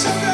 Somebody